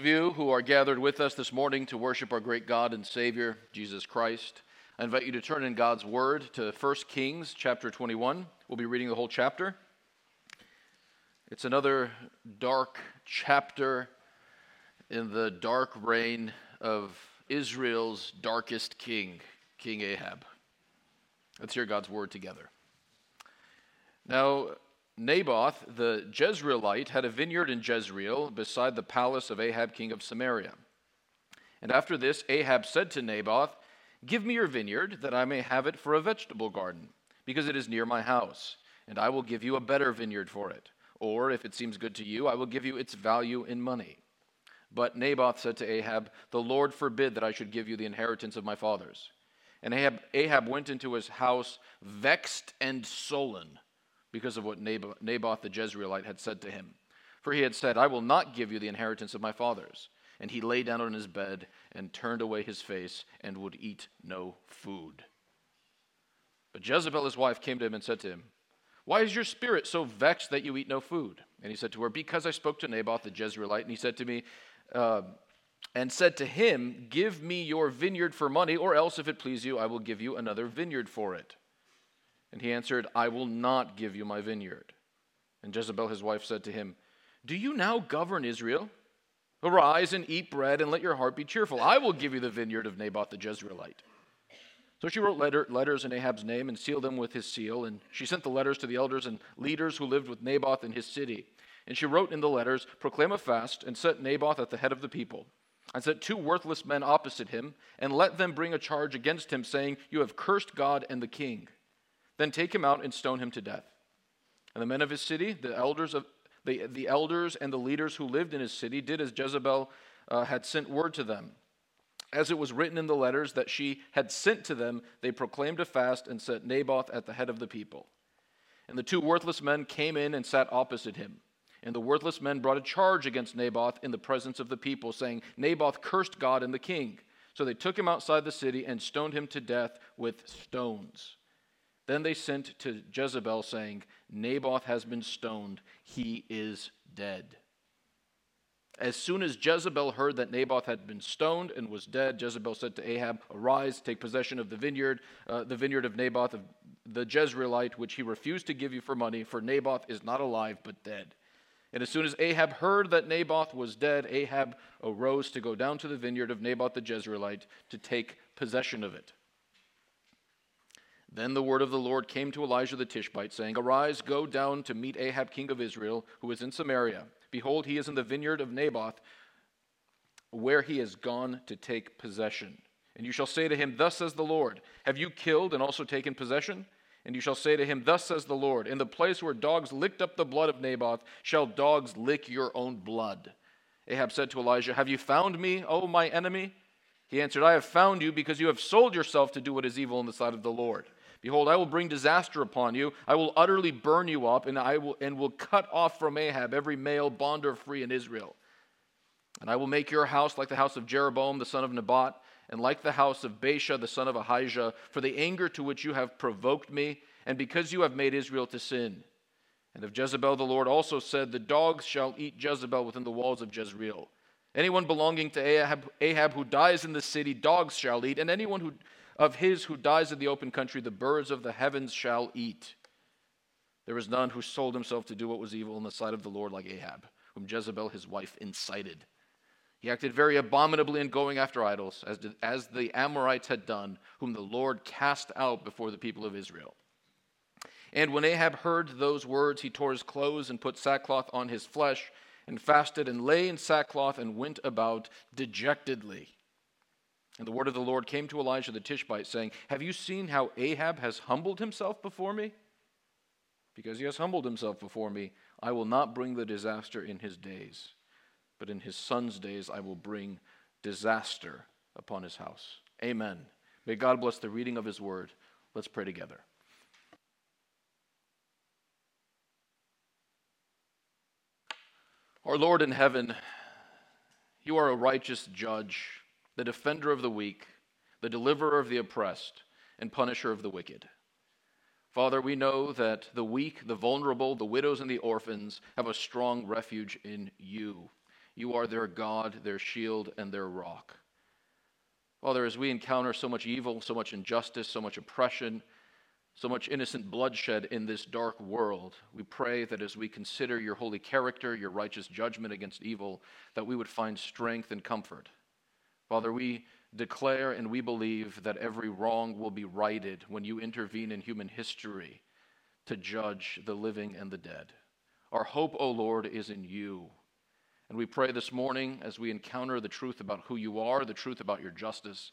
of you who are gathered with us this morning to worship our great God and Savior, Jesus Christ. I invite you to turn in God's Word to 1 Kings chapter 21. We'll be reading the whole chapter. It's another dark chapter in the dark reign of Israel's darkest king, King Ahab. Let's hear God's Word together. Now, Naboth the Jezreelite had a vineyard in Jezreel beside the palace of Ahab, king of Samaria. And after this, Ahab said to Naboth, Give me your vineyard, that I may have it for a vegetable garden, because it is near my house, and I will give you a better vineyard for it. Or, if it seems good to you, I will give you its value in money. But Naboth said to Ahab, The Lord forbid that I should give you the inheritance of my fathers. And Ahab, Ahab went into his house vexed and sullen because of what Naboth the Jezreelite had said to him. For he had said, I will not give you the inheritance of my fathers. And he lay down on his bed and turned away his face and would eat no food. But Jezebel, his wife, came to him and said to him, Why is your spirit so vexed that you eat no food? And he said to her, Because I spoke to Naboth the Jezreelite, and he said to me, uh, and said to him, Give me your vineyard for money, or else, if it please you, I will give you another vineyard for it. And he answered, I will not give you my vineyard. And Jezebel his wife said to him, Do you now govern Israel? Arise and eat bread, and let your heart be cheerful. I will give you the vineyard of Naboth the Jezreelite. So she wrote letter, letters in Ahab's name and sealed them with his seal. And she sent the letters to the elders and leaders who lived with Naboth in his city. And she wrote in the letters, Proclaim a fast, and set Naboth at the head of the people. And set two worthless men opposite him, and let them bring a charge against him, saying, You have cursed God and the king. Then take him out and stone him to death. And the men of his city, the elders of the, the elders and the leaders who lived in his city, did as Jezebel uh, had sent word to them. As it was written in the letters that she had sent to them, they proclaimed a fast and set Naboth at the head of the people. And the two worthless men came in and sat opposite him. And the worthless men brought a charge against Naboth in the presence of the people, saying, Naboth cursed God and the king. So they took him outside the city and stoned him to death with stones. Then they sent to Jezebel, saying, Naboth has been stoned, he is dead. As soon as Jezebel heard that Naboth had been stoned and was dead, Jezebel said to Ahab, Arise, take possession of the vineyard, uh, the vineyard of Naboth of the Jezreelite, which he refused to give you for money, for Naboth is not alive but dead. And as soon as Ahab heard that Naboth was dead, Ahab arose to go down to the vineyard of Naboth the Jezreelite to take possession of it. Then the word of the Lord came to Elijah the Tishbite, saying, Arise, go down to meet Ahab king of Israel, who is in Samaria. Behold, he is in the vineyard of Naboth, where he has gone to take possession. And you shall say to him, Thus says the Lord, Have you killed and also taken possession? And you shall say to him, Thus says the Lord, In the place where dogs licked up the blood of Naboth, shall dogs lick your own blood. Ahab said to Elijah, Have you found me, O my enemy? He answered, I have found you because you have sold yourself to do what is evil in the sight of the Lord. Behold, I will bring disaster upon you. I will utterly burn you up, and I will and will cut off from Ahab every male bond or free in Israel. And I will make your house like the house of Jeroboam the son of Nebat, and like the house of Baasha the son of Ahijah, for the anger to which you have provoked me, and because you have made Israel to sin. And of Jezebel the Lord also said, The dogs shall eat Jezebel within the walls of Jezreel. Anyone belonging to Ahab, Ahab who dies in the city, dogs shall eat, and anyone who of his who dies in the open country, the birds of the heavens shall eat. There was none who sold himself to do what was evil in the sight of the Lord like Ahab, whom Jezebel his wife incited. He acted very abominably in going after idols, as, did, as the Amorites had done, whom the Lord cast out before the people of Israel. And when Ahab heard those words, he tore his clothes and put sackcloth on his flesh, and fasted and lay in sackcloth and went about dejectedly. And the word of the Lord came to Elijah the Tishbite, saying, Have you seen how Ahab has humbled himself before me? Because he has humbled himself before me, I will not bring the disaster in his days, but in his son's days I will bring disaster upon his house. Amen. May God bless the reading of his word. Let's pray together. Our Lord in heaven, you are a righteous judge the defender of the weak, the deliverer of the oppressed, and punisher of the wicked. Father, we know that the weak, the vulnerable, the widows, and the orphans have a strong refuge in you. You are their God, their shield, and their rock. Father, as we encounter so much evil, so much injustice, so much oppression, so much innocent bloodshed in this dark world, we pray that as we consider your holy character, your righteous judgment against evil, that we would find strength and comfort. Father, we declare and we believe that every wrong will be righted when you intervene in human history to judge the living and the dead. Our hope, O Lord, is in you. And we pray this morning as we encounter the truth about who you are, the truth about your justice,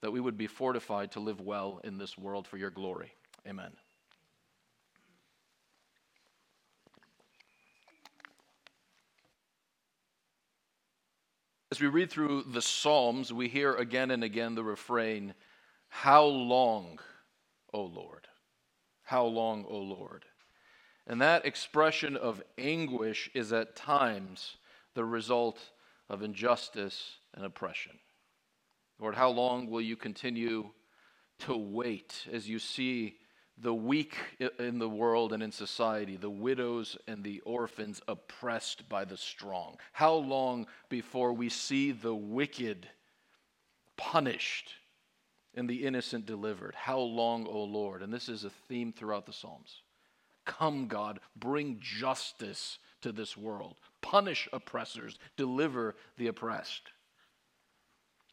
that we would be fortified to live well in this world for your glory. Amen. As we read through the Psalms, we hear again and again the refrain, How long, O Lord? How long, O Lord? And that expression of anguish is at times the result of injustice and oppression. Lord, how long will you continue to wait as you see the weak in the world and in society, the widows and the orphans oppressed by the strong? How long before we see the wicked punished and the innocent delivered? How long, O Lord? And this is a theme throughout the Psalms. Come, God, bring justice to this world, punish oppressors, deliver the oppressed.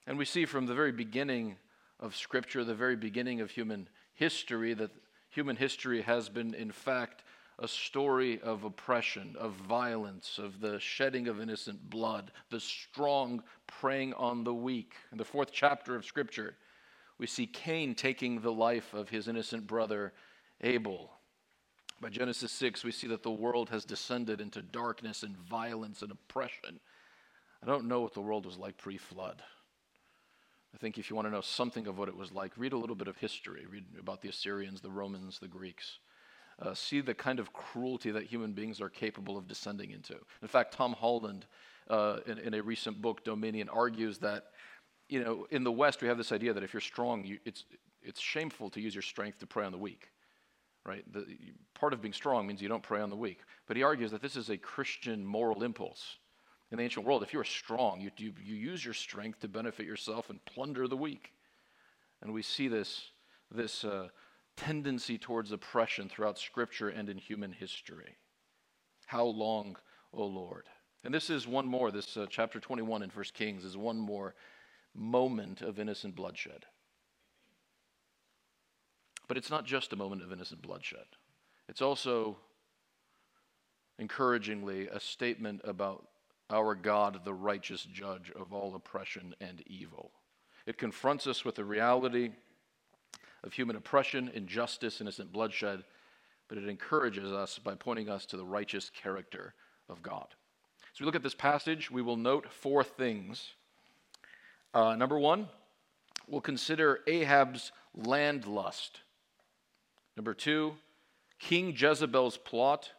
And we see from the very beginning of Scripture, the very beginning of human history, that human history has been, in fact, a story of oppression, of violence, of the shedding of innocent blood, the strong preying on the weak. In the fourth chapter of Scripture, we see Cain taking the life of his innocent brother Abel. By Genesis 6, we see that the world has descended into darkness and violence and oppression. I don't know what the world was like pre flood. I think if you want to know something of what it was like, read a little bit of history. Read about the Assyrians, the Romans, the Greeks. Uh, see the kind of cruelty that human beings are capable of descending into. In fact, Tom Holland, uh, in, in, a recent book, Dominion, argues that, you know, in the West, we have this idea that if you're strong, you, it's, it's shameful to use your strength to prey on the weak right? The, part of being strong means you don't prey on the weak. But he argues that this is a Christian moral impulse. In the ancient world, if you are strong, you, you, you use your strength to benefit yourself and plunder the weak. And we see this, this uh, tendency towards oppression throughout Scripture and in human history. How long, O Lord? And this is one more, this uh, chapter 21 in 1 Kings is one more moment of innocent bloodshed. But it's not just a moment of innocent bloodshed, it's also, encouragingly, a statement about our God, the righteous judge of all oppression and evil. It confronts us with the reality of human oppression, injustice, innocent bloodshed, but it encourages us by pointing us to the righteous character of God. As we look at this passage, we will note four things. Uh, number one, we'll consider Ahab's land lust. Number two, King Jezebel's plot.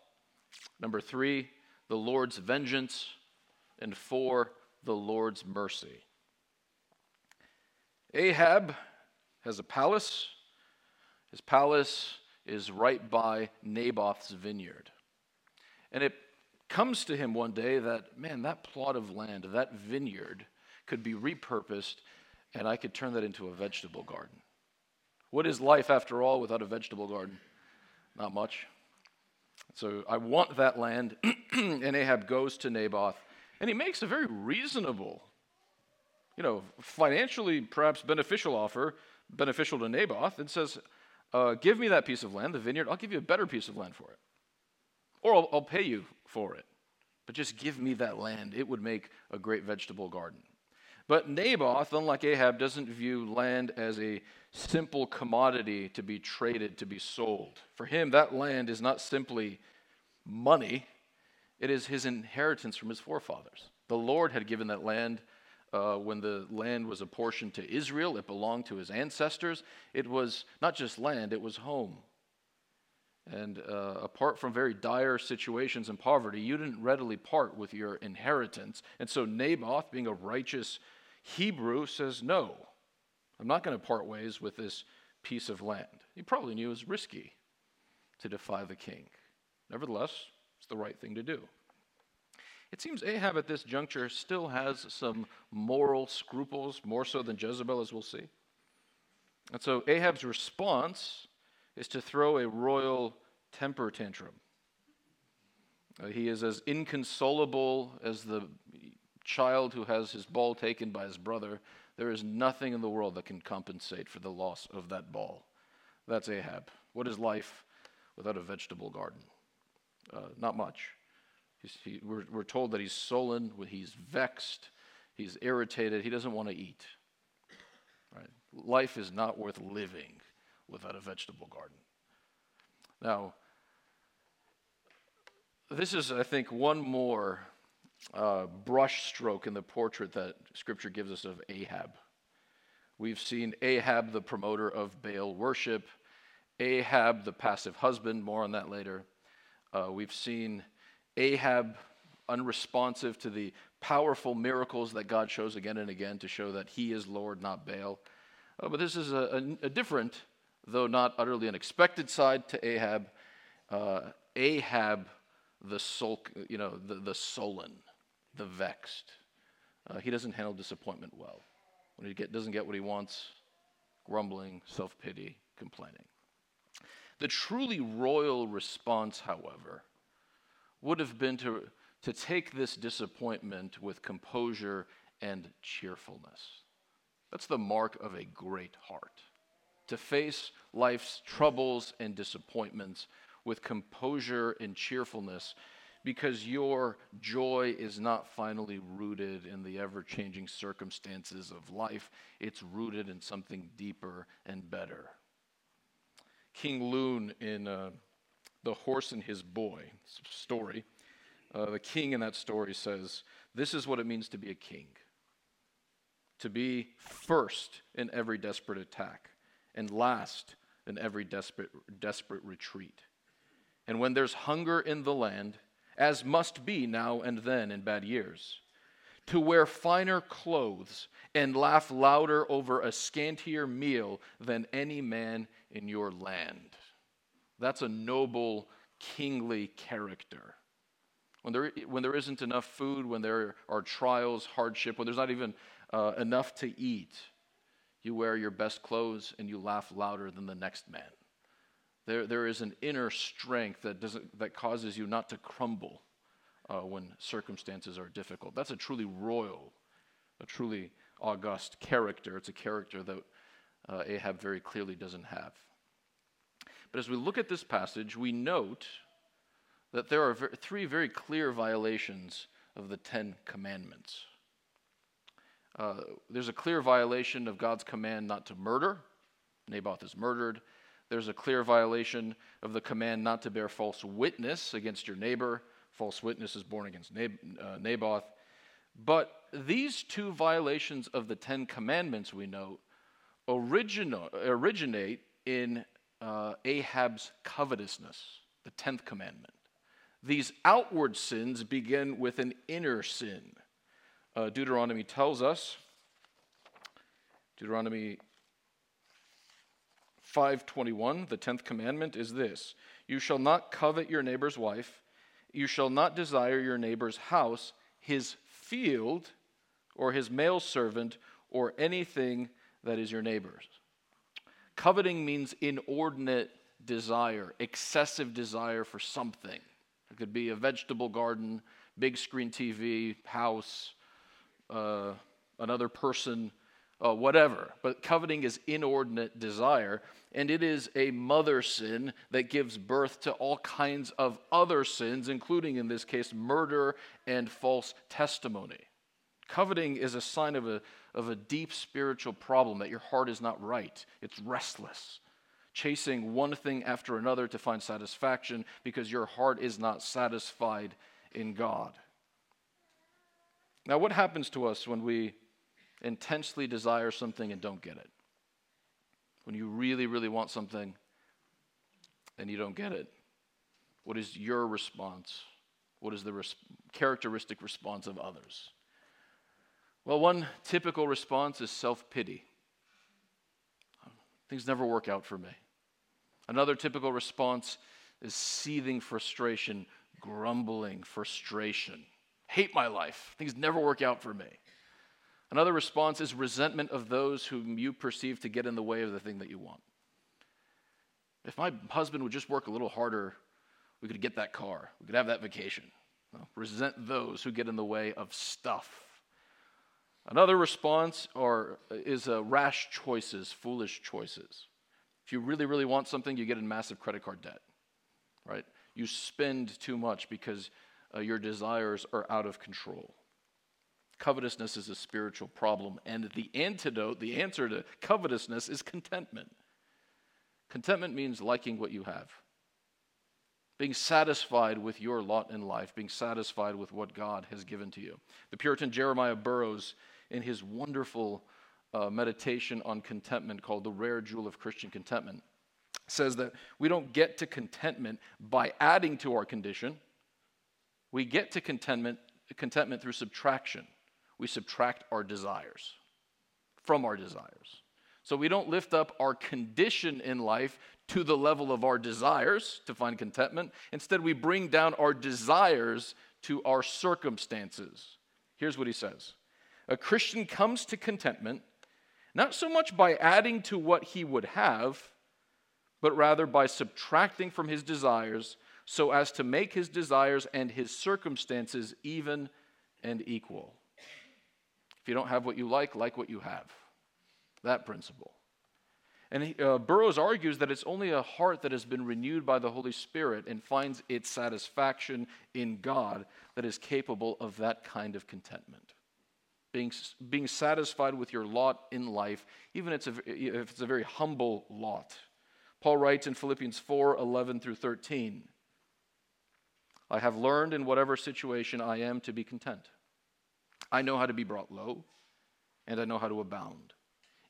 Number three, the Lord's vengeance. And for the Lord's mercy. Ahab has a palace. His palace is right by Naboth's vineyard. And it comes to him one day that, man, that plot of land, that vineyard, could be repurposed and I could turn that into a vegetable garden. What is life, after all, without a vegetable garden? Not much. So I want that land. and Ahab goes to Naboth, and he makes a very reasonable, you know, financially perhaps beneficial offer, beneficial to Naboth, and says, uh, Give me that piece of land, the vineyard, I'll give you a better piece of land for it. Or I'll, I'll pay you for it. But just give me that land. It would make a great vegetable garden. But Naboth, unlike Ahab, doesn't view land as a simple commodity to be traded, to be sold. For him, that land is not simply money, it is his inheritance from his forefathers. The Lord had given that land uh, when the land was apportioned to Israel, it belonged to his ancestors. It was not just land, it was home. And uh, apart from very dire situations and poverty, you didn't readily part with your inheritance. And so Naboth, being a righteous Hebrew says, No, I'm not going to part ways with this piece of land. He probably knew it was risky to defy the king. Nevertheless, the right thing to do. It seems Ahab at this juncture still has some moral scruples, more so than Jezebel, as we'll see. And so Ahab's response is to throw a royal temper tantrum. Uh, he is as inconsolable as the child who has his ball taken by his brother. There is nothing in the world that can compensate for the loss of that ball. That's Ahab. What is life without a vegetable garden? Uh, not much. He, we're, we're told that he's sullen, he's vexed, he's irritated, he doesn't want to eat. Right? Life is not worth living without a vegetable garden. Now, this is, I think, one more uh, brush stroke in the portrait that Scripture gives us of Ahab. We've seen Ahab, the promoter of Baal worship, Ahab, the passive husband, more on that later. Uh, we've seen Ahab unresponsive to the powerful miracles that God shows again and again to show that he is Lord, not Baal. Uh, but this is a, a, a, different, though not utterly unexpected side to Ahab. Uh, Ahab, the sulk, you know, the, the sullen, the vexed. Uh, he doesn't handle disappointment well. When he get, doesn't get what he wants, grumbling, self pity, complaining. The truly royal response, however, would have been to, to take this disappointment with composure and cheerfulness. That's the mark of a great heart. To face life's troubles and disappointments with composure and cheerfulness because your joy is not finally rooted in the ever changing circumstances of life, it's rooted in something deeper and better. King Lune in uh, The Horse and His Boy story, uh, the king in that story says, This is what it means to be a king to be first in every desperate attack and last in every desperate, desperate retreat. And when there's hunger in the land, as must be now and then in bad years, to wear finer clothes and laugh louder over a scantier meal than any man in your land. That's a noble, kingly character. When there, when there isn't enough food, when there are trials, hardship, when there's not even uh, enough to eat, you wear your best clothes and you laugh louder than the next man. There, there is an inner strength that, doesn't, that causes you not to crumble uh, when circumstances are difficult. That's a truly royal, a truly august character. It's a character that uh, Ahab very clearly doesn't have. But as we look at this passage, we note that there are three very clear violations of the Ten Commandments. Uh, there's a clear violation of God's command not to murder. Naboth is murdered. There's a clear violation of the command not to bear false witness against your neighbor. False witnesses born against uh, Naboth. But these two violations of the Ten Commandments, we note, originate in uh, Ahab's covetousness, the tenth commandment. These outward sins begin with an inner sin. Uh, Deuteronomy tells us, Deuteronomy 5:21, the 10th commandment is this: You shall not covet your neighbor's wife, you shall not desire your neighbor's house, his field, or his male servant, or anything that is your neighbor's. Coveting means inordinate desire, excessive desire for something. It could be a vegetable garden, big screen TV, house, uh, another person, uh, whatever. But coveting is inordinate desire, and it is a mother sin that gives birth to all kinds of other sins, including in this case murder and false testimony. Coveting is a sign of a, of a deep spiritual problem that your heart is not right, it's restless. Chasing one thing after another to find satisfaction because your heart is not satisfied in God. Now, what happens to us when we intensely desire something and don't get it? When you really, really want something and you don't get it, what is your response? What is the res- characteristic response of others? Well, one typical response is self pity. Things never work out for me. Another typical response is seething frustration, grumbling, frustration. hate my life. Things never work out for me. Another response is resentment of those whom you perceive to get in the way of the thing that you want. If my husband would just work a little harder, we could get that car, we could have that vacation. Well, resent those who get in the way of stuff. Another response or, is uh, rash choices, foolish choices. If you really, really want something, you get in massive credit card debt, right? You spend too much because uh, your desires are out of control. Covetousness is a spiritual problem, and the antidote, the answer to covetousness, is contentment. Contentment means liking what you have, being satisfied with your lot in life, being satisfied with what God has given to you. The Puritan Jeremiah Burroughs, in his wonderful uh, meditation on contentment called The Rare Jewel of Christian Contentment, says that we don't get to contentment by adding to our condition. We get to contentment, contentment through subtraction. We subtract our desires from our desires. So we don't lift up our condition in life to the level of our desires to find contentment. Instead, we bring down our desires to our circumstances. Here's what he says A Christian comes to contentment not so much by adding to what he would have, but rather by subtracting from his desires so as to make his desires and his circumstances even and equal. If you don't have what you like, like what you have. That principle. And uh, Burroughs argues that it's only a heart that has been renewed by the Holy Spirit and finds its satisfaction in God that is capable of that kind of contentment. Being, being satisfied with your lot in life, even if it's a, if it's a very humble lot. Paul writes in Philippians 4 11 through 13 I have learned in whatever situation I am to be content. I know how to be brought low, and I know how to abound.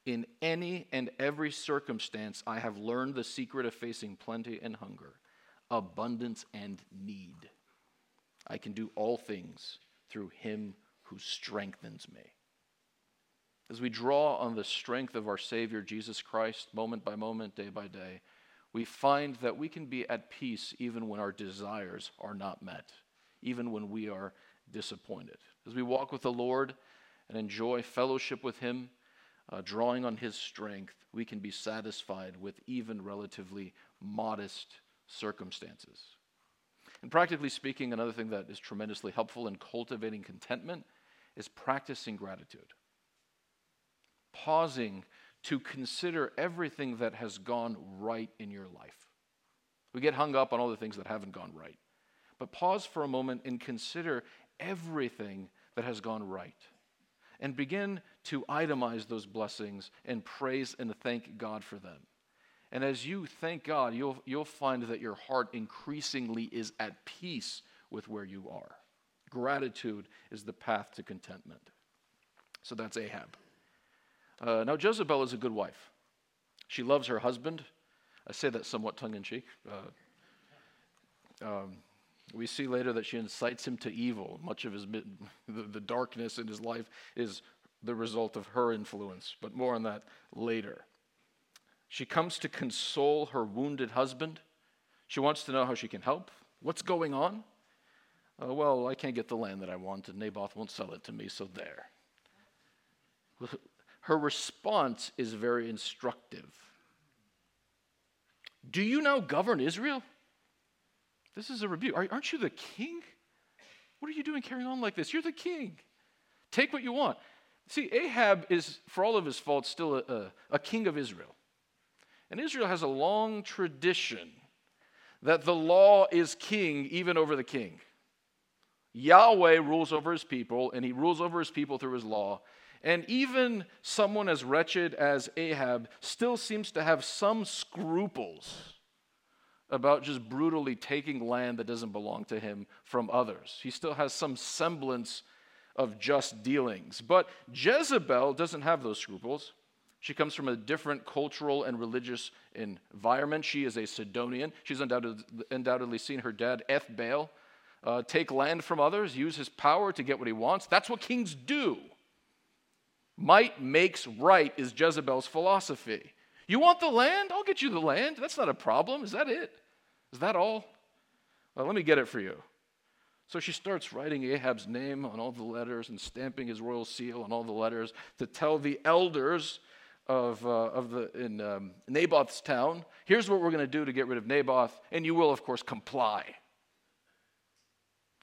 In any and every circumstance, I have learned the secret of facing plenty and hunger, abundance and need. I can do all things through him who strengthens me. As we draw on the strength of our Savior Jesus Christ, moment by moment, day by day, we find that we can be at peace even when our desires are not met, even when we are disappointed. As we walk with the Lord and enjoy fellowship with Him, uh, drawing on His strength, we can be satisfied with even relatively modest circumstances. And practically speaking, another thing that is tremendously helpful in cultivating contentment is practicing gratitude pausing to consider everything that has gone right in your life. We get hung up on all the things that haven't gone right. But pause for a moment and consider everything that has gone right. And begin to itemize those blessings and praise and thank God for them. And as you thank God, you'll, you'll find that your heart increasingly is at peace with where you are. Gratitude is the path to contentment. So that's Ahab. Uh, now, Jezebel is a good wife. She loves her husband. I say that somewhat tongue in cheek. Uh, um, we see later that she incites him to evil. Much of his the, darkness in his life is the result of her influence, but more on that later. She comes to console her wounded husband. She wants to know how she can help. What's going on? Uh, well, I can't get the land that I want, and Naboth won't sell it to me, so there her response is very instructive. Do you now govern Israel? This is a rebuke. Aren't you the king? What are you doing carrying on like this? You're the king. Take what you want. See, Ahab is, for all of his faults, still a, a, a king of Israel. And Israel has a long tradition that the law is king even over the king. Yahweh rules over his people, and he rules over his people through his law. And even someone as wretched as Ahab still seems to have some scruples about just brutally taking land that doesn't belong to him from others. He still has some semblance of just dealings. But Jezebel doesn't have those scruples. She comes from a different cultural and religious environment. She is a Sidonian. She's undoubtedly, undoubtedly seen her dad, Ethbaal, uh, take land from others, use his power to get what he wants. That's what kings do. Might makes right is Jezebel's philosophy. You want the land? I'll get you the land. That's not a problem. Is that it? Is that all? Well, let me get it for you. So she starts writing Ahab's name on all the letters and stamping his royal seal on all the letters to tell the elders of, uh, of the, in um, Naboth's town, here's what we're going to do to get rid of Naboth, and you will, of course, comply.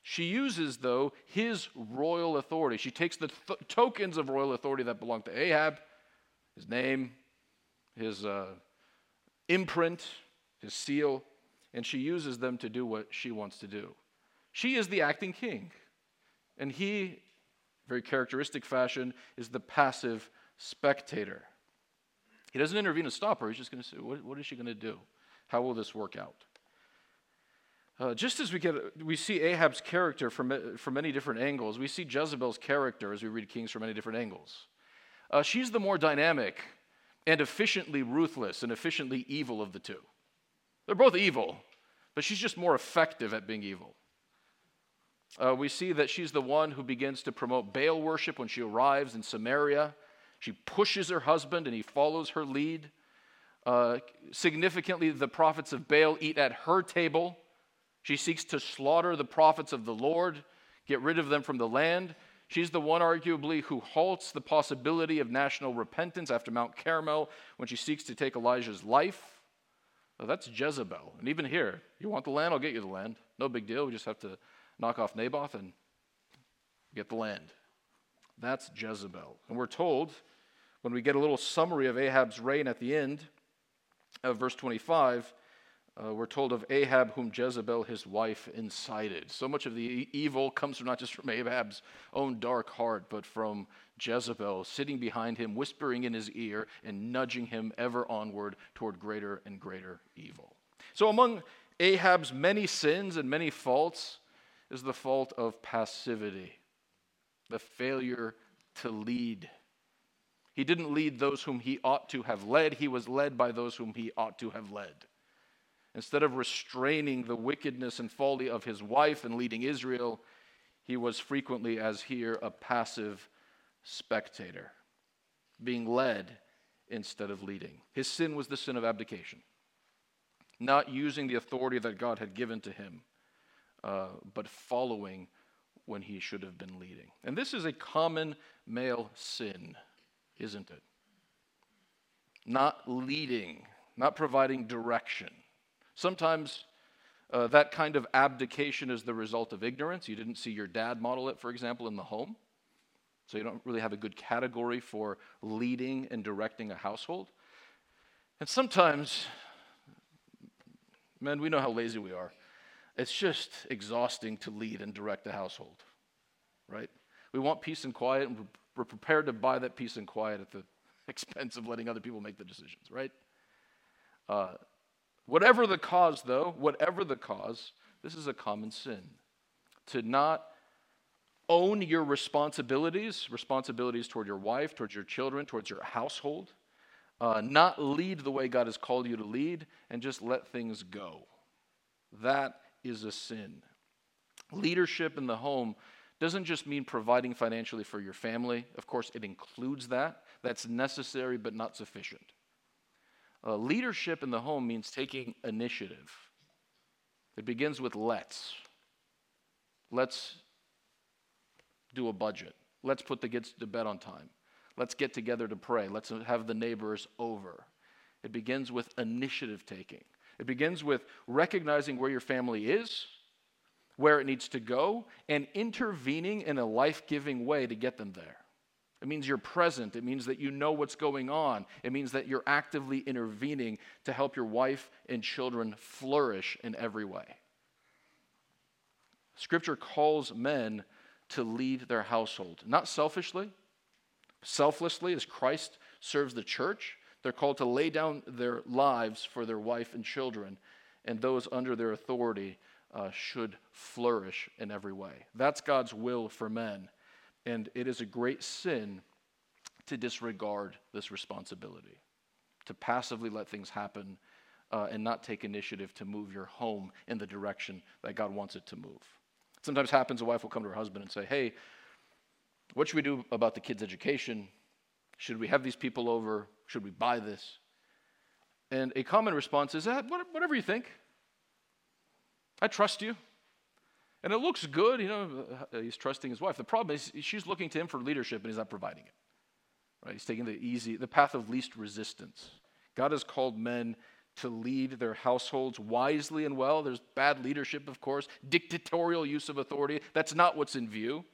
She uses, though, his royal authority. She takes the th- tokens of royal authority that belong to Ahab, his name, his uh, imprint, his seal, and she uses them to do what she wants to do. She is the acting king, and he, very characteristic fashion, is the passive spectator. He doesn't intervene to stop her. He's just going to say, what, what is she going to do? How will this work out? Uh, just as we, get, we see Ahab's character from, from many different angles, we see Jezebel's character as we read Kings from many different angles. Uh, she's the more dynamic and efficiently ruthless and efficiently evil of the two. They're both evil, but she's just more effective at being evil. Uh, we see that she's the one who begins to promote Baal worship when she arrives in Samaria. She pushes her husband and he follows her lead. Uh, significantly, the prophets of Baal eat at her table. She seeks to slaughter the prophets of the Lord, get rid of them from the land. She's the one, arguably, who halts the possibility of national repentance after Mount Carmel when she seeks to take Elijah's life. Well, that's Jezebel. And even here, you want the land? I'll get you the land. No big deal. We just have to knock off Naboth and get the land. That's Jezebel. And we're told, when we get a little summary of Ahab's reign at the end of verse 25, uh, we're told of Ahab, whom Jezebel, his wife, incited. So much of the evil comes from not just from Ahab's own dark heart, but from Jezebel sitting behind him, whispering in his ear, and nudging him ever onward toward greater and greater evil. So, among Ahab's many sins and many faults is the fault of passivity, the failure to lead. He didn't lead those whom he ought to have led, he was led by those whom he ought to have led. Instead of restraining the wickedness and folly of his wife and leading Israel, he was frequently, as here, a passive spectator, being led instead of leading. His sin was the sin of abdication, not using the authority that God had given to him, uh, but following when he should have been leading. And this is a common male sin, isn't it? Not leading, not providing direction Sometimes uh, that kind of abdication is the result of ignorance. You didn't see your dad model it, for example, in the home. So you don't really have a good category for leading and directing a household. And sometimes, man, we know how lazy we are. It's just exhausting to lead and direct a household, right? We want peace and quiet, and we're prepared to buy that peace and quiet at the expense of letting other people make the decisions, right? Uh, Whatever the cause, though, whatever the cause, this is a common sin. To not own your responsibilities, responsibilities toward your wife, towards your children, towards your household, uh, not lead the way God has called you to lead, and just let things go. That is a sin. Leadership in the home doesn't just mean providing financially for your family. Of course, it includes that. That's necessary but not sufficient. Uh, leadership in the home means taking initiative. It begins with let's. Let's do a budget. Let's put the kids to bed on time. Let's get together to pray. Let's have the neighbors over. It begins with initiative taking. It begins with recognizing where your family is, where it needs to go, and intervening in a life giving way to get them there. It means you're present. It means that you know what's going on. It means that you're actively intervening to help your wife and children flourish in every way. Scripture calls men to lead their household, not selfishly, selflessly, as Christ serves the church. They're called to lay down their lives for their wife and children, and those under their authority uh, should flourish in every way. That's God's will for men. And it is a great sin to disregard this responsibility, to passively let things happen uh, and not take initiative to move your home in the direction that God wants it to move. Sometimes happens a wife will come to her husband and say, Hey, what should we do about the kids' education? Should we have these people over? Should we buy this? And a common response is, ah, whatever you think. I trust you. And it looks good, you know, uh, he's trusting his wife. The problem is she's looking to him for leadership and he's not providing it. Right? He's taking the easy, the path of least resistance. God has called men to lead their households wisely and well. There's bad leadership, of course, dictatorial use of authority. That's not what's in view.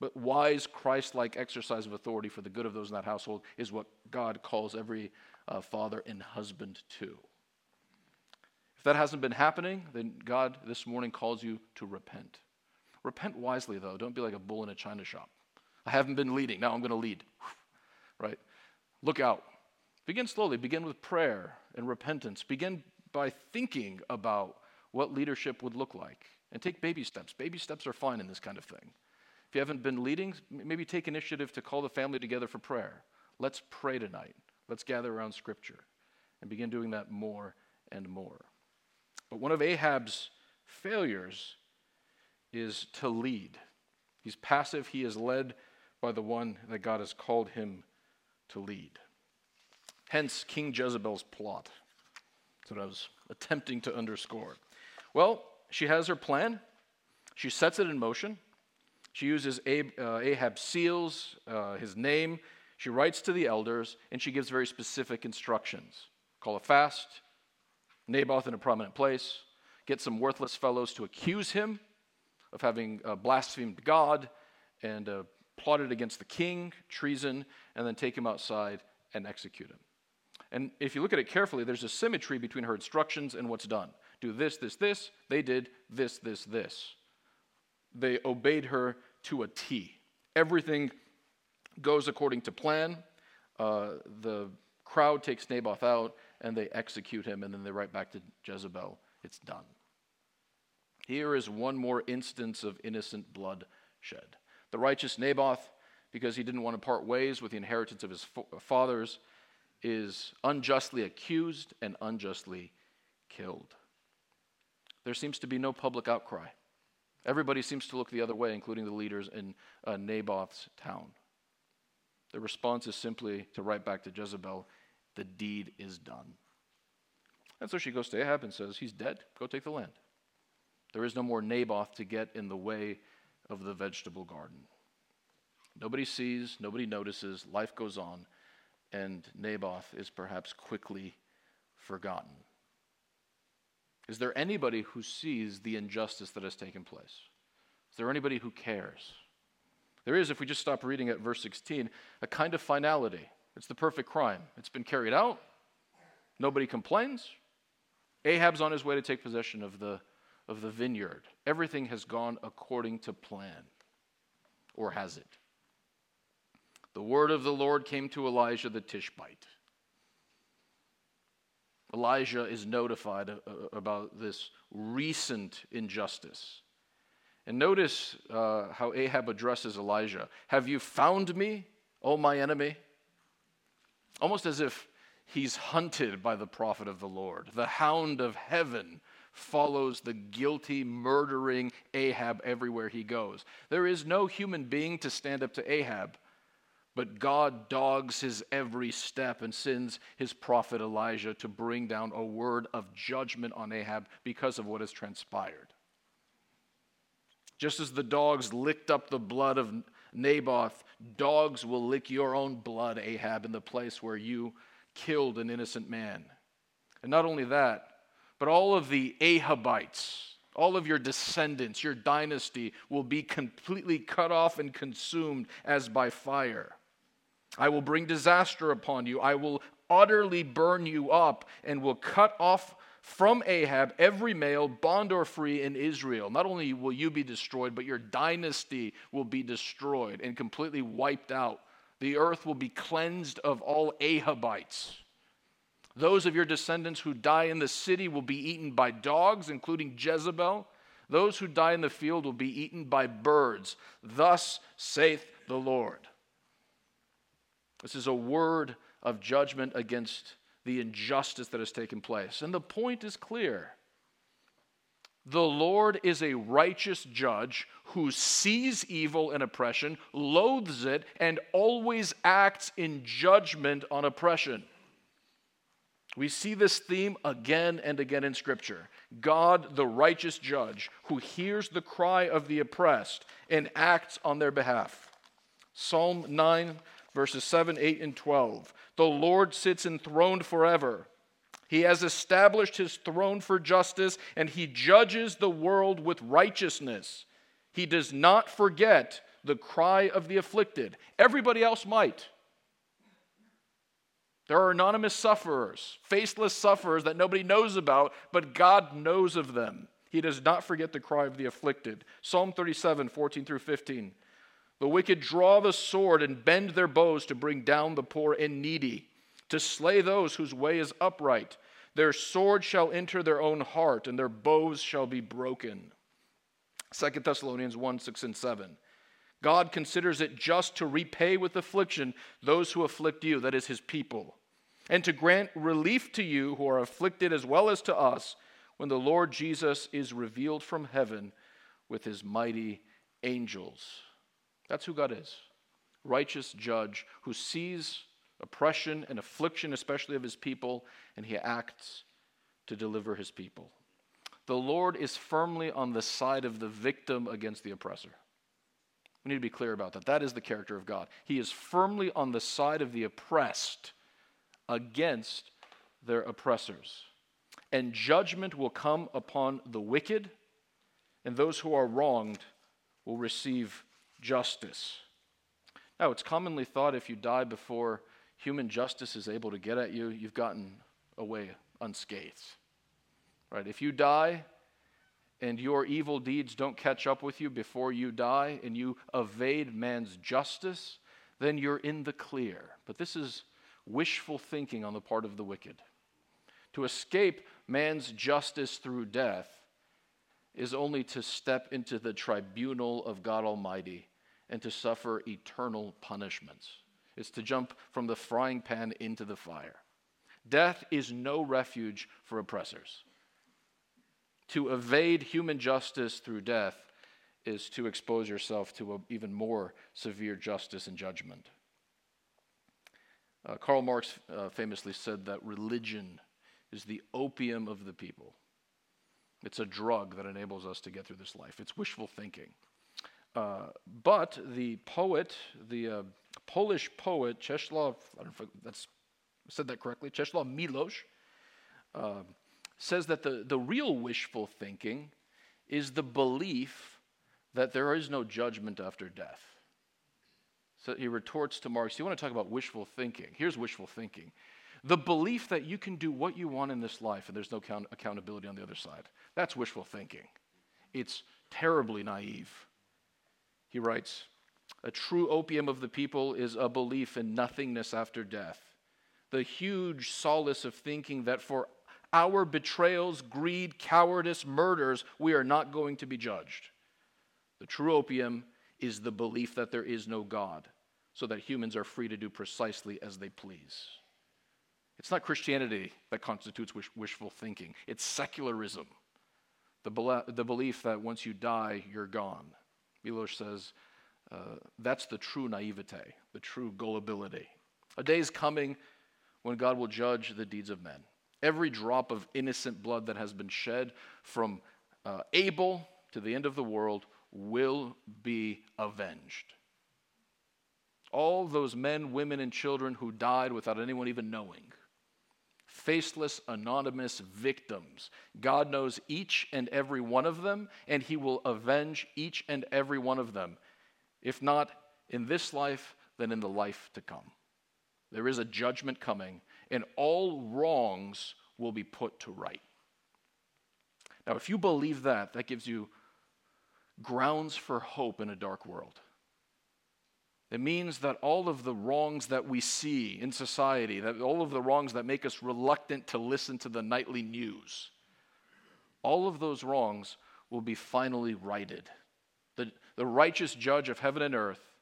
But wise, Christ like exercise of authority for the good of those in that household is what God calls every uh, father and husband to. If that hasn't been happening, then God this morning calls you to repent. Repent wisely, though. Don't be like a bull in a china shop. I haven't been leading. Now I'm going to lead. Right? Look out. Begin slowly. Begin with prayer and repentance. Begin by thinking about what leadership would look like and take baby steps. Baby steps are fine in this kind of thing. If you haven't been leading, maybe take initiative to call the family together for prayer. Let's pray tonight. Let's gather around Scripture and begin doing that more and more. But one of Ahab's failures is to lead. He's passive, he is led by the one that God has called him to lead. Hence, King Jezebel's plot. That's what I was attempting to underscore. Well, she has her plan, she sets it in motion. She uses uh, Ahab's seals, uh, his name. She writes to the elders, and she gives very specific instructions call a fast, Naboth in a prominent place, get some worthless fellows to accuse him of having uh, blasphemed God and uh, plotted against the king, treason, and then take him outside and execute him. And if you look at it carefully, there's a symmetry between her instructions and what's done. Do this, this, this. They did this, this, this. They obeyed her to a T. Everything goes according to plan. Uh, the crowd takes Naboth out and they execute him, and then they write back to Jezebel. It's done. Here is one more instance of innocent blood shed. The righteous Naboth, because he didn't want to part ways with the inheritance of his fathers, is unjustly accused and unjustly killed. There seems to be no public outcry. Everybody seems to look the other way, including the leaders in uh, Naboth's town. The response is simply to write back to Jezebel, the deed is done. And so she goes to Ahab and says, He's dead. Go take the land. There is no more Naboth to get in the way of the vegetable garden. Nobody sees, nobody notices, life goes on, and Naboth is perhaps quickly forgotten. Is there anybody who sees the injustice that has taken place? Is there anybody who cares? There is, if we just stop reading at verse 16, a kind of finality. It's the perfect crime. It's been carried out. Nobody complains. Ahab's on his way to take possession of the of the vineyard. Everything has gone according to plan. Or has it? The word of the Lord came to Elijah the Tishbite. Elijah is notified about this recent injustice. And notice uh, how Ahab addresses Elijah Have you found me, O my enemy? Almost as if he's hunted by the prophet of the Lord, the hound of heaven follows the guilty, murdering Ahab everywhere he goes. There is no human being to stand up to Ahab, but God dogs his every step and sends his prophet Elijah to bring down a word of judgment on Ahab because of what has transpired. Just as the dogs licked up the blood of Naboth, dogs will lick your own blood, Ahab, in the place where you killed an innocent man. And not only that, but all of the Ahabites, all of your descendants, your dynasty will be completely cut off and consumed as by fire. I will bring disaster upon you. I will utterly burn you up and will cut off from Ahab every male, bond or free, in Israel. Not only will you be destroyed, but your dynasty will be destroyed and completely wiped out. The earth will be cleansed of all Ahabites. Those of your descendants who die in the city will be eaten by dogs, including Jezebel. Those who die in the field will be eaten by birds. Thus saith the Lord. This is a word of judgment against the injustice that has taken place. And the point is clear. The Lord is a righteous judge who sees evil and oppression, loathes it, and always acts in judgment on oppression. We see this theme again and again in Scripture. God, the righteous judge, who hears the cry of the oppressed and acts on their behalf. Psalm 9, verses 7, 8, and 12. The Lord sits enthroned forever. He has established his throne for justice, and he judges the world with righteousness. He does not forget the cry of the afflicted. Everybody else might. There are anonymous sufferers, faceless sufferers that nobody knows about, but God knows of them. He does not forget the cry of the afflicted. Psalm 37, 14 through 15. The wicked draw the sword and bend their bows to bring down the poor and needy, to slay those whose way is upright. Their sword shall enter their own heart, and their bows shall be broken. 2 Thessalonians 1, 6 and 7. God considers it just to repay with affliction those who afflict you, that is, his people, and to grant relief to you who are afflicted as well as to us when the Lord Jesus is revealed from heaven with his mighty angels. That's who God is righteous judge who sees oppression and affliction, especially of his people, and he acts to deliver his people. The Lord is firmly on the side of the victim against the oppressor. We need to be clear about that. That is the character of God. He is firmly on the side of the oppressed against their oppressors. And judgment will come upon the wicked, and those who are wronged will receive justice. Now, it's commonly thought if you die before human justice is able to get at you, you've gotten away unscathed. Right? If you die and your evil deeds don't catch up with you before you die and you evade man's justice, then you're in the clear. But this is wishful thinking on the part of the wicked. To escape man's justice through death is only to step into the tribunal of God Almighty and to suffer eternal punishments. It's to jump from the frying pan into the fire. Death is no refuge for oppressors. To evade human justice through death is to expose yourself to even more severe justice and judgment. Uh, Karl Marx uh, famously said that religion is the opium of the people. It's a drug that enables us to get through this life. It's wishful thinking. Uh, but the poet, the uh, Polish poet Czesław, I don't know if that's said that correctly, Czesław Miłosz, uh, says that the, the real wishful thinking is the belief that there is no judgment after death. So he retorts to Marx, You want to talk about wishful thinking? Here's wishful thinking the belief that you can do what you want in this life and there's no count- accountability on the other side. That's wishful thinking. It's terribly naive. He writes, A true opium of the people is a belief in nothingness after death. The huge solace of thinking that for our betrayals, greed, cowardice, murders, we are not going to be judged. The true opium is the belief that there is no God, so that humans are free to do precisely as they please. It's not Christianity that constitutes wish- wishful thinking, it's secularism. The, be- the belief that once you die, you're gone. Miłosz says uh, that's the true naivete, the true gullibility. A day is coming when God will judge the deeds of men every drop of innocent blood that has been shed from uh, Abel to the end of the world will be avenged. All those men, women, and children who died without anyone even knowing. Faceless, anonymous victims. God knows each and every one of them, and He will avenge each and every one of them. If not in this life, then in the life to come. There is a judgment coming, and all wrongs will be put to right. Now, if you believe that, that gives you grounds for hope in a dark world. It means that all of the wrongs that we see in society, that all of the wrongs that make us reluctant to listen to the nightly news, all of those wrongs will be finally righted. The, the righteous judge of heaven and earth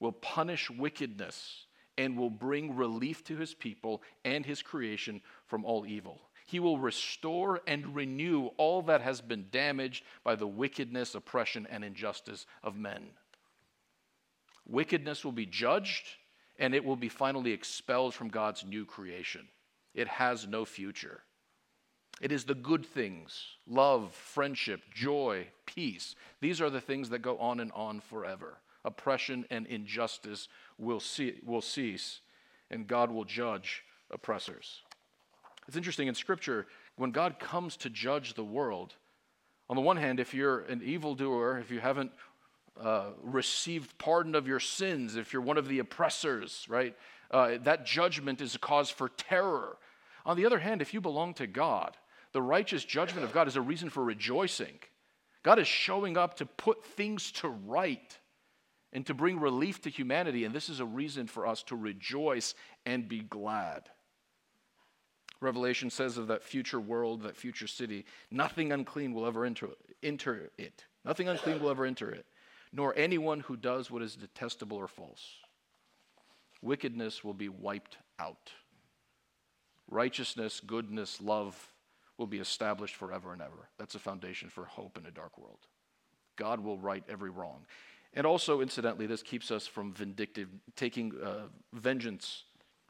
will punish wickedness and will bring relief to his people and his creation from all evil. He will restore and renew all that has been damaged by the wickedness, oppression, and injustice of men. Wickedness will be judged, and it will be finally expelled from God's new creation. it has no future. It is the good things love, friendship, joy, peace. These are the things that go on and on forever. Oppression and injustice will, see, will cease, and God will judge oppressors. It's interesting in Scripture, when God comes to judge the world, on the one hand, if you're an evildoer, if you haven't uh, received pardon of your sins, if you're one of the oppressors, right, uh, that judgment is a cause for terror. On the other hand, if you belong to God, the righteous judgment of God is a reason for rejoicing. God is showing up to put things to right and to bring relief to humanity, and this is a reason for us to rejoice and be glad. Revelation says of that future world, that future city, nothing unclean will ever enter, enter it. Nothing unclean will ever enter it, nor anyone who does what is detestable or false. Wickedness will be wiped out. Righteousness, goodness, love, will be established forever and ever. That's a foundation for hope in a dark world. God will right every wrong. And also, incidentally, this keeps us from vindictive, taking uh, vengeance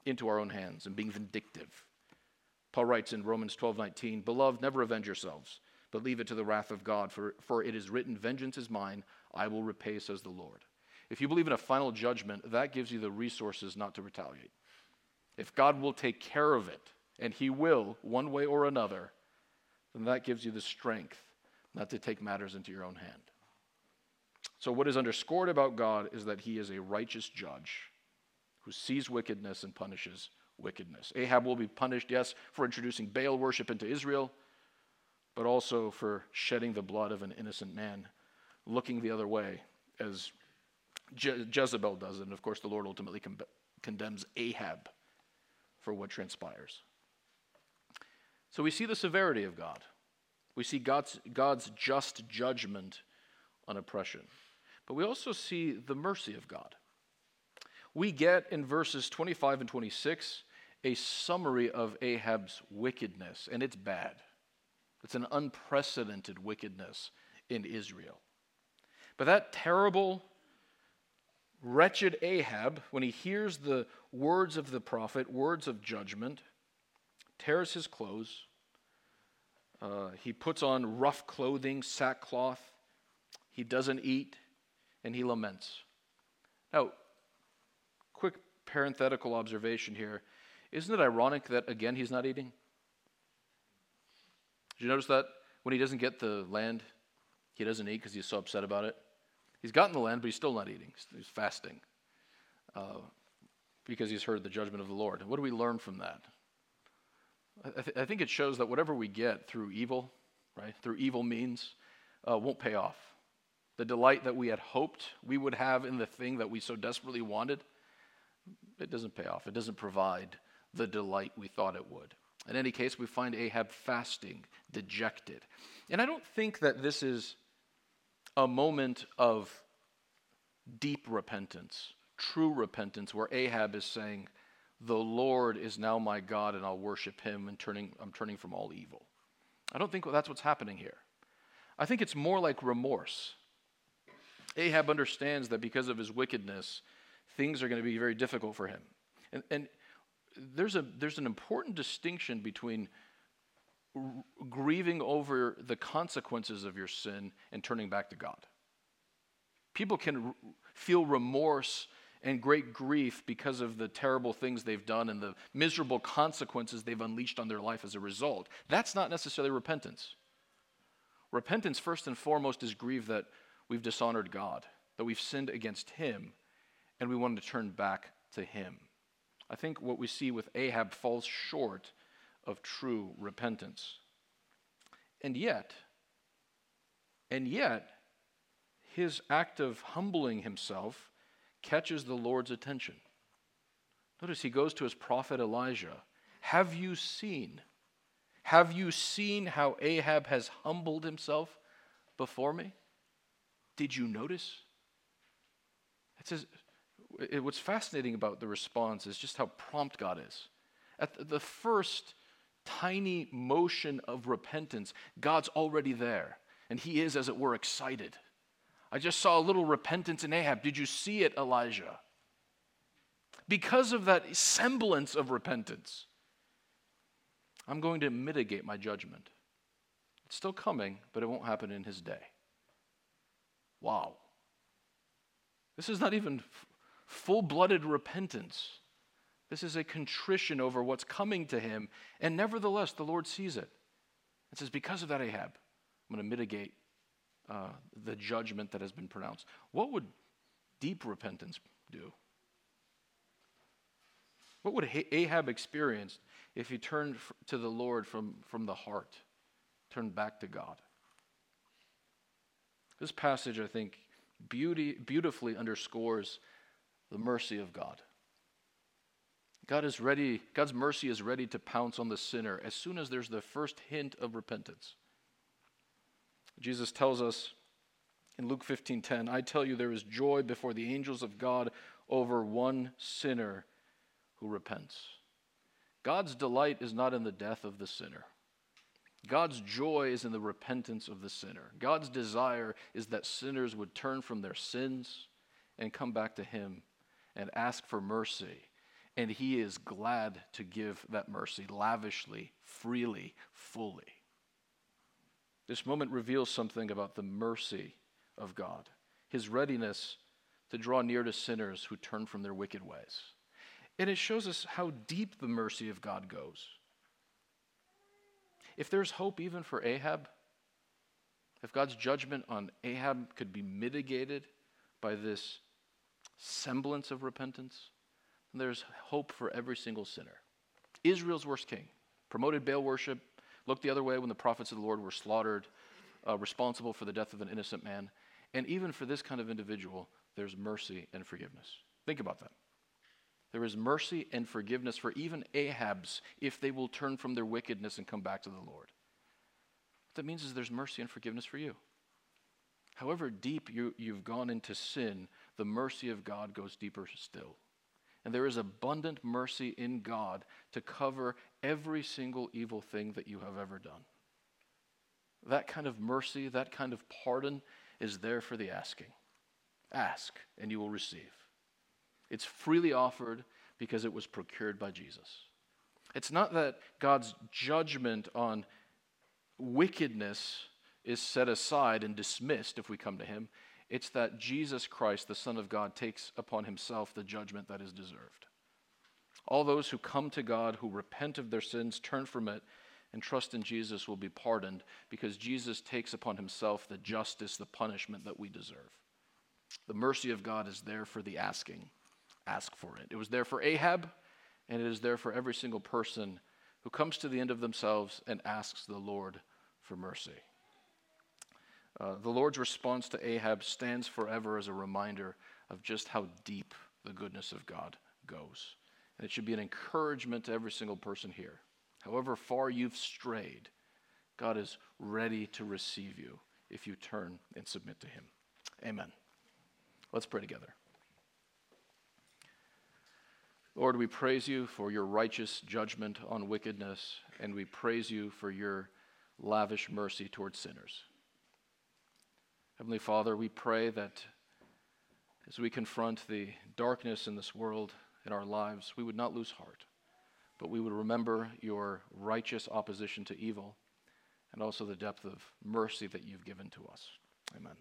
into our own hands and being vindictive. Paul writes in Romans 12 19, Beloved, never avenge yourselves, but leave it to the wrath of God, for, for it is written, Vengeance is mine, I will repay, says the Lord. If you believe in a final judgment, that gives you the resources not to retaliate. If God will take care of it, and He will, one way or another, then that gives you the strength not to take matters into your own hand. So, what is underscored about God is that he is a righteous judge who sees wickedness and punishes wickedness. Ahab will be punished, yes, for introducing Baal worship into Israel, but also for shedding the blood of an innocent man, looking the other way, as Je- Jezebel does. And of course, the Lord ultimately con- condemns Ahab for what transpires. So we see the severity of God. We see God's, God's just judgment on oppression. But we also see the mercy of God. We get in verses 25 and 26 a summary of Ahab's wickedness, and it's bad. It's an unprecedented wickedness in Israel. But that terrible, wretched Ahab, when he hears the words of the prophet, words of judgment, tears his clothes. Uh, he puts on rough clothing, sackcloth. He doesn't eat, and he laments. Now, quick parenthetical observation here. Isn't it ironic that, again, he's not eating? Did you notice that? When he doesn't get the land, he doesn't eat because he's so upset about it. He's gotten the land, but he's still not eating. He's fasting uh, because he's heard the judgment of the Lord. What do we learn from that? I, th- I, think it shows that whatever we get through evil, right, through evil means, uh, won't pay off. The delight that we had hoped we would have in the thing that we so desperately wanted, it doesn't pay off. It doesn't provide the delight we thought it would. In any case, we find Ahab fasting, dejected. And I don't think that this is a moment of deep repentance, true repentance, where Ahab is saying, the Lord is now my God and I'll worship him and turning, I'm turning from all evil. I don't think that's what's happening here. I think it's more like remorse. Ahab understands that because of his wickedness, things are going to be very difficult for him. And, and there's, a, there's an important distinction between grieving over the consequences of your sin and turning back to God. People can r- feel remorse and great grief because of the terrible things they've done and the miserable consequences they've unleashed on their life as a result. That's not necessarily repentance. Repentance, first and foremost, is grief that we've dishonored God, that we've sinned against Him, and we want to turn back to Him. I think what we see with Ahab falls short of true repentance. And yet, and yet, his act of humbling himself catches the Lord's attention. Notice he goes to his prophet Elijah. Have you seen? Have you seen how Ahab has humbled himself before me? Did you notice? It says, it, what's fascinating about the response is just how prompt God is. At the first tiny motion of repentance, God's already there, and he is, as it were, excited. I just saw a little repentance in Ahab. Did you see it, Elijah? Because of that semblance of repentance, I'm going to mitigate my judgment. It's still coming, but it won't happen in his day. Wow. This is not even full blooded repentance. This is a contrition over what's coming to him. And nevertheless, the Lord sees it. It says, Because of that, Ahab, I'm going to mitigate uh, the judgment that has been pronounced. What would deep repentance do? What would Ahab experience if he turned to the Lord from, from the heart, turned back to God? This passage, I think, beauty, beautifully underscores the mercy of God. God is ready, God's mercy is ready to pounce on the sinner as soon as there's the first hint of repentance. Jesus tells us in Luke 15:10, I tell you there is joy before the angels of God over one sinner who repents. God's delight is not in the death of the sinner. God's joy is in the repentance of the sinner. God's desire is that sinners would turn from their sins and come back to Him and ask for mercy. And He is glad to give that mercy lavishly, freely, fully. This moment reveals something about the mercy of God, His readiness to draw near to sinners who turn from their wicked ways. And it shows us how deep the mercy of God goes. If there's hope even for Ahab, if God's judgment on Ahab could be mitigated by this semblance of repentance, there's hope for every single sinner. Israel's worst king promoted Baal worship, looked the other way when the prophets of the Lord were slaughtered, uh, responsible for the death of an innocent man. And even for this kind of individual, there's mercy and forgiveness. Think about that. There is mercy and forgiveness for even Ahab's if they will turn from their wickedness and come back to the Lord. What that means is there's mercy and forgiveness for you. However deep you, you've gone into sin, the mercy of God goes deeper still. And there is abundant mercy in God to cover every single evil thing that you have ever done. That kind of mercy, that kind of pardon is there for the asking. Ask, and you will receive. It's freely offered because it was procured by Jesus. It's not that God's judgment on wickedness is set aside and dismissed if we come to Him. It's that Jesus Christ, the Son of God, takes upon Himself the judgment that is deserved. All those who come to God, who repent of their sins, turn from it, and trust in Jesus will be pardoned because Jesus takes upon Himself the justice, the punishment that we deserve. The mercy of God is there for the asking ask for it. It was there for Ahab, and it is there for every single person who comes to the end of themselves and asks the Lord for mercy. Uh, the Lord's response to Ahab stands forever as a reminder of just how deep the goodness of God goes. And it should be an encouragement to every single person here. However far you've strayed, God is ready to receive you if you turn and submit to Him. Amen. Let's pray together. Lord, we praise you for your righteous judgment on wickedness, and we praise you for your lavish mercy towards sinners. Heavenly Father, we pray that as we confront the darkness in this world, in our lives, we would not lose heart, but we would remember your righteous opposition to evil and also the depth of mercy that you've given to us. Amen.